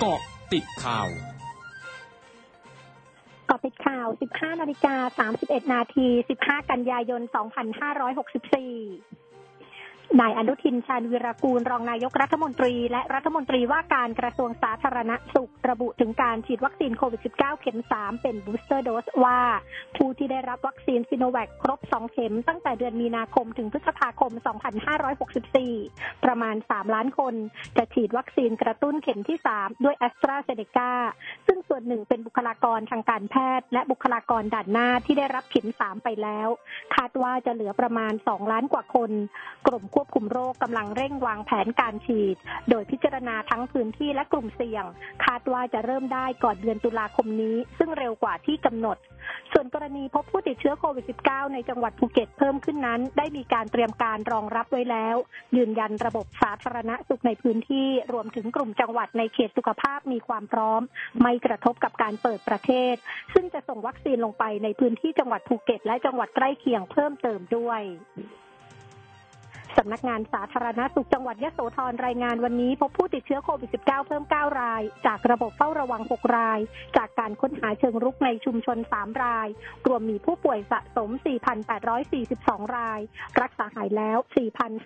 เกาะติดข่าวเกาะติดข่าว 15 นาฬิกา 31 นาที 15 กันยายน 2564 นายอนุทินชาญวิรากูลรองนายกรัฐมนตรี และรัฐมนตรีว่าการกระทรวงสาธารณสุขระบุถึงการฉีดวัคซีนโควิด -19 เข็ม 3 เป็น booster dose ว่า ผู้ที่ได้รับวัคซีนซิโนแวคครบ 2 เข็ม ตั้งแต่เดือนมีนาคมถึงพฤษภาคม 2564 ประมาณ 3 ล้านคน จะฉีดวัคซีนกระตุ้นเข็มที่ 3 ด้วยแอสตราเซเนกาซึ่งส่วนหนึ่งเป็นบุคลากรทางการแพทย์ และบุคลากรด่านหน้าที่ได้รับเข็ม 3 ไปแล้ว คาดว่าจะเหลือประมาณ 2 ล้านกว่าคนกลุ่มควบคุมโรคกำลังเร่งวางแผนการฉีด โดยพิจารณาทั้งพื้นที่และกลุ่มเสี่ยง คาดว่าจะเริ่มได้ก่อนเดือนตุลาคมนี้ ซึ่งเร็วกว่าที่กำหนด ส่วนกรณีพบผู้ติดเชื้อโควิด -19 ในจังหวัดภูเก็ตเพิ่มขึ้นนั้น ได้มีการเตรียมการรองรับไว้แล้ว ยืนยันระบบสาธารณสุขในพื้นที่รวมถึงกลุ่มจังหวัดในเขตสุขภาพมีความพร้อม ไม่กระทบกับการเปิดประเทศ ซึ่งจะส่งวัคซีนลงไปในพื้นที่จังหวัดภูเก็ตและจังหวัดใกล้เคียงเพิ่มเติมด้วย สำนักงานสาธารณสุขจังหวัดยะโสธรรายงานวันนี้ พบผู้ติดเชื้อโควิด -19 เพิ่ม 9 ราย จากระบบเฝ้าระวัง 6 ราย จากการค้นหาเชิงรุกในชุมชน 3 ราย รวมมีผู้ป่วยสะสม 4,842 ราย รักษาหายแล้ว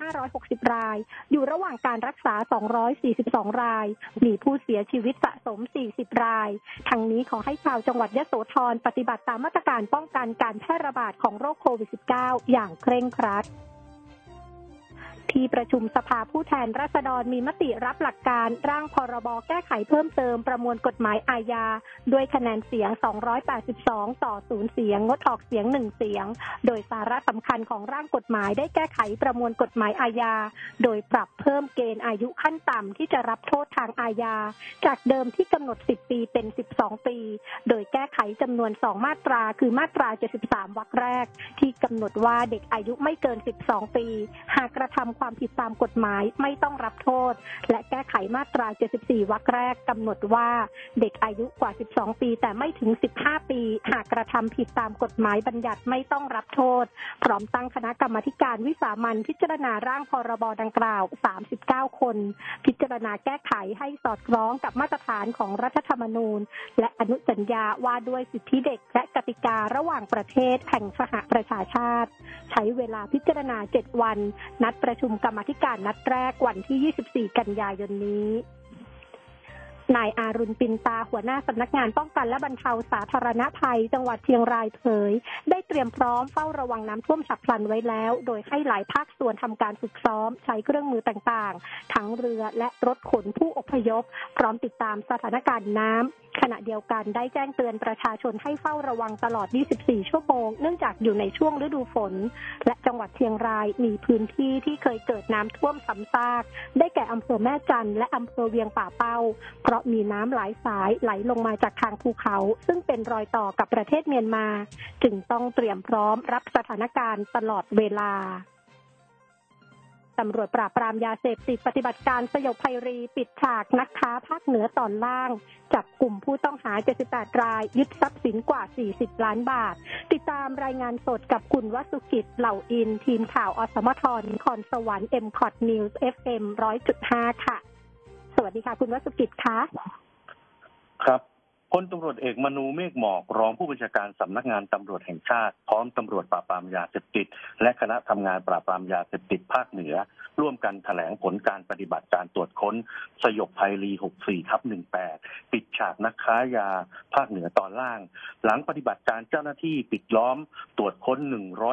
4,560 ราย อยู่ระหว่างการรักษา 242 ราย มีผู้เสียชีวิตสะสม 40 ราย ทั้งนี้ขอให้ชาวจังหวัดยะโสธรปฏิบัติตามมาตรการป้องกันการแพร่ระบาดของโรคโควิด -19 อย่างเคร่งครัด ที่ประชุมสภาผู้แทนราษฎรมีมติรับหลักการร่างพรบแก้ไขเพิ่มเติมประมวลกฎหมายอาญา ด้วยคะแนนเสียง 282 ต่อศูนย์เสียง งดออกเสียงหนึ่งเสียง โดยสาระสำคัญของร่างกฎหมายได้แก้ไขประมวลกฎหมายอาญา โดยปรับเพิ่มเกณฑ์อายุขั้นต่ำที่จะรับโทษทางอาญา จากเดิมที่กำหนด 10 ปีเป็น 12 ปี โดยแก้ไขจำนวน 2 มาตรา คือมาตรา 73 วรรคแรก ที่กำหนดว่าเด็กอายุไม่เกิน 12 ปี หากกระทำความผิดตามกฎหมายไม่ต้องรับโทษ และแก้ไขมาตรา 74 วรรคแรกกำหนดว่าเด็กอายุกว่า 12 ปี แต่ไม่ถึง 15 ปี หากกระทำผิดตามกฎหมายบัญญัติไม่ต้องรับโทษ พร้อมตั้งคณะกรรมการวิสามันพิจารณาร่างพรบดังกล่าว 39 คน พิจารณาแก้ไขให้สอดคล้องกับมาตรฐานของรัฐธรรมนูญ และอนุสัญญาว่าด้วยสิทธิเด็กและกติการะหว่างประเทศแห่งสหประชาชาติ ใช้เวลาพิจารณา 7 วัน นัดประชุมกรรมธิการนัดแรกวันที่ 24 กันยายนนี้ นายอารุณปินตาหัวหน้าสำนักงานป้องกันและบรรเทาสาธารณภัย จังหวัดเชียงรายเผย ได้เตรียมพร้อมเฝ้าระวังน้ำท่วมฉับพลันไว้แล้ว โดยให้หลายภาคส่วนทำการฝึกซ้อม ใช้เครื่องมือต่างๆ ทั้งเรือและรถขนผู้อพยพ พร้อมติดตามสถานการณ์น้ำขณะเดียวกันได้แจ้งเตือนประชาชนให้เฝ้าระวังตลอด 24 ชั่วโมง เนื่องจากอยู่ในช่วงฤดูฝน และจังหวัดเชียงรายมีพื้นที่ที่เคยเกิดน้ำท่วมซ้ำซาก ได้แก่อำเภอแม่จันและอำเภอเวียงป่าเป้า เพราะมีน้ำหลายสายไหลลงมาจากทางภูเขา ซึ่งเป็นรอยต่อกับประเทศเมียนมา จึงต้องเตรียมพร้อมรับสถานการณ์ตลอดเวลาตำรวจปราบปรามยาเสพติดปฏิบัติการสยบภัยรี ปิดฉากนักค้าภาคเหนือตอนล่าง จับกลุ่มผู้ต้องหา 78 ราย ยึดทรัพย์สินกว่า 40 ล้านบาท ติดตามรายงานสดกับคุณวสุกิจเหล่าอิน ทีมข่าวอสมท นครสวรรค์ MCOT News FM ร้อยจุดห้าค่ะ สวัสดีค่ะ คุณวสุกิจคะครับ พลตำรวจเอกมนูเมฆหมอกรองผู้บัญชาการสำนักงานตำรวจแห่งชาติ พร้อมตำรวจปราบปรามยาเสพติด และคณะทำงานปราบปรามยาเสพติดภาคเหนือ ร่วมกันแถลงผลการปฏิบัติการตรวจค้น สยบภัยรี 64ทับ18 ปิดฉากนักค้ายาภาคเหนือตอนล่าง หลังปฏิบัติการเจ้าหน้าที่ปิดล้อม ตรวจค้น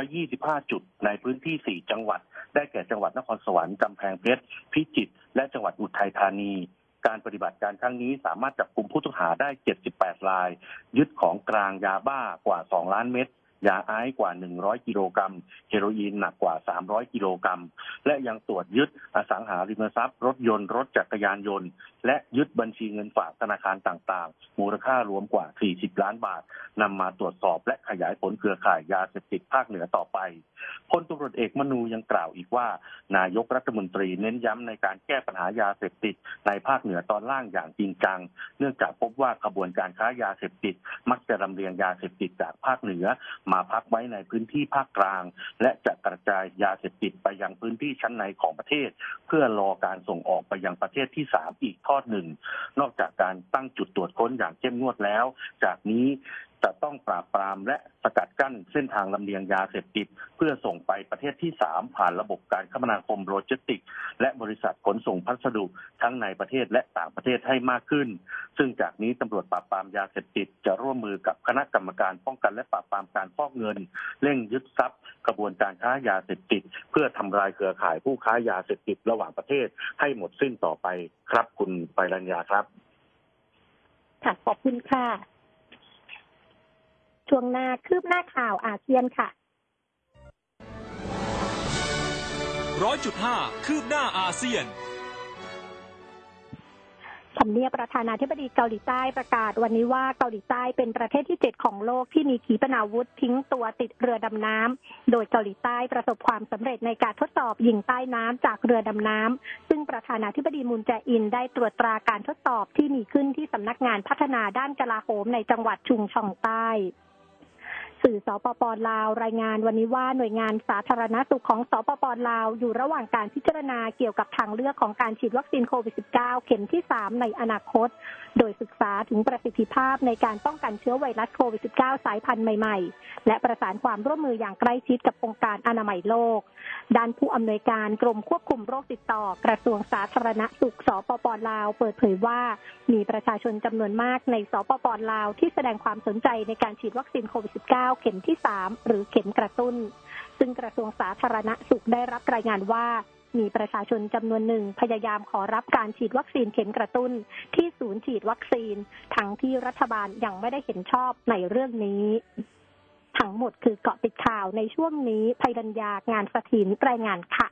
125 จุด ในพื้นที่ 4 จังหวัด ได้แก่จังหวัดนครสวรรค์กำแพงเพชรพิจิตรและจังหวัดอุทัยธานี การปฏิบัติการครั้งนี้สามารถจับกลุ่มผู้ต้องหาได้ 78 ราย ยึดของกลางยาบ้ากว่า 2 ล้านเม็ด ยาไอซ์กว่า 100 กิโลกรัม เฮโรอีนหนักกว่า 300 กิโลกรัม และยังตรวจยึดอสังหาริมทรัพย์ รถยนต์ รถจักรยานยนต์ และยึดบัญชีเงินฝากธนาคารต่างๆ มูลค่ารวมกว่า 40 ล้านบาท นำมาตรวจสอบและขยายผลเครือข่ายยาเสพติดภาคเหนือต่อไป พลตำรวจเอกมนูยังกล่าวอีกว่า นายกรัฐมนตรีเน้นย้ำในการแก้ปัญหายาเสพติดในภาคเหนือตอนล่างอย่างจริงจัง เนื่องจากพบว่าขบวนการค้ายาเสพติด มักจะลำเลียงยาเสพติดจากภาคเหนือมาพักไว้ในพื้นที่ภาคกลาง และจะกระจายยาเสพติดไปยังพื้นที่ชั้นในของประเทศ เพื่อรอการส่งออกไปยังประเทศที่สามอีกทอดหนึ่ง นอกจากการตั้งจุดตรวจค้นอย่างเข้มงวดแล้ว จากนี้ จะต้องปราบปรามและสกัดกั้นเส้นทางลำเลียงยาเสพติด เพื่อส่งไปประเทศที่สามผ่านระบบการคมนาคมโลจิสติก และบริษัทขนส่งพัสดุทั้งในประเทศและต่างประเทศให้มากขึ้น ซึ่งจากนี้ตำรวจปราบปรามยาเสพติดจะร่วมมือกับคณะกรรมการป้องกันและปราบปรามการฟอกเงิน เร่งยึดทรัพย์ กระบวนการค้ายาเสพติด เพื่อทำลายเครือข่ายผู้ค้ายาเสพติดระหว่างประเทศให้หมดสิ้นต่อไปครับคุณไปรัญญาครับค่ะขอบคุณค่ะ ช่วงหน้าคืบหน้าข่าวอาเซียนค่ะร้อยจุดห้าคืบหน้าอาเซียนทำเนียบประธานาธิบดีเกาหลีใต้ประกาศวันนี้ว่าเกาหลีใต้เป็นประเทศที่เจ็ดของโลกที่มีขีปนาวุธทิ้งตัวติดเรือดำน้ำ โดยเกาหลีใต้ประสบความสำเร็จในการทดสอบยิงใต้น้ำจากเรือดำน้ำ ซึ่งประธานาธิบดีมุนแจอินได้ตรวจตราการทดสอบที่มีขึ้นที่สำนักงานพัฒนาด้านกลาโหมในจังหวัดชุงช่องใต้ สื่อสปปลาว รายงานวันนี้ว่าหน่วยงานสาธารณสุขของสปปลาว อยู่ระหว่างการพิจารณาเกี่ยวกับทางเลือกของการฉีดวัคซีนโควิด -19 เข็มที่ 3 ในอนาคต โดยศึกษาถึงประสิทธิภาพในการป้องกันเชื้อไวรัสโควิด -19 สายพันธุ์ใหม่ ๆ และประสานความร่วมมืออย่างใกล้ชิดกับองค์การอนามัยโลก ด้านผู้อำนวยการกรมควบคุมโรคติดต่อ กระทรวงสาธารณสุขสปปลาว เปิดเผยว่ามีประชาชนจำนวนมากในสปปลาว ที่แสดงความสนใจในการฉีดวัคซีนโควิด 19 -19 เข็มที่ 3 หรือเข็มกระตุ้น ซึ่งกระทรวงสาธารณสุขได้รับรายงานว่ามีประชาชนจำนวนหนึ่งพยายามขอรับการฉีดวัคซีนเข็มกระตุ้น ที่ศูนย์ฉีดวัคซีน ทั้งที่รัฐบาลยังไม่ได้เห็นชอบในเรื่องนี้ ทั้งหมดคือเกาะติดข่าวในช่วงนี้ภัยดัญญางานสถินรายงานค่ะ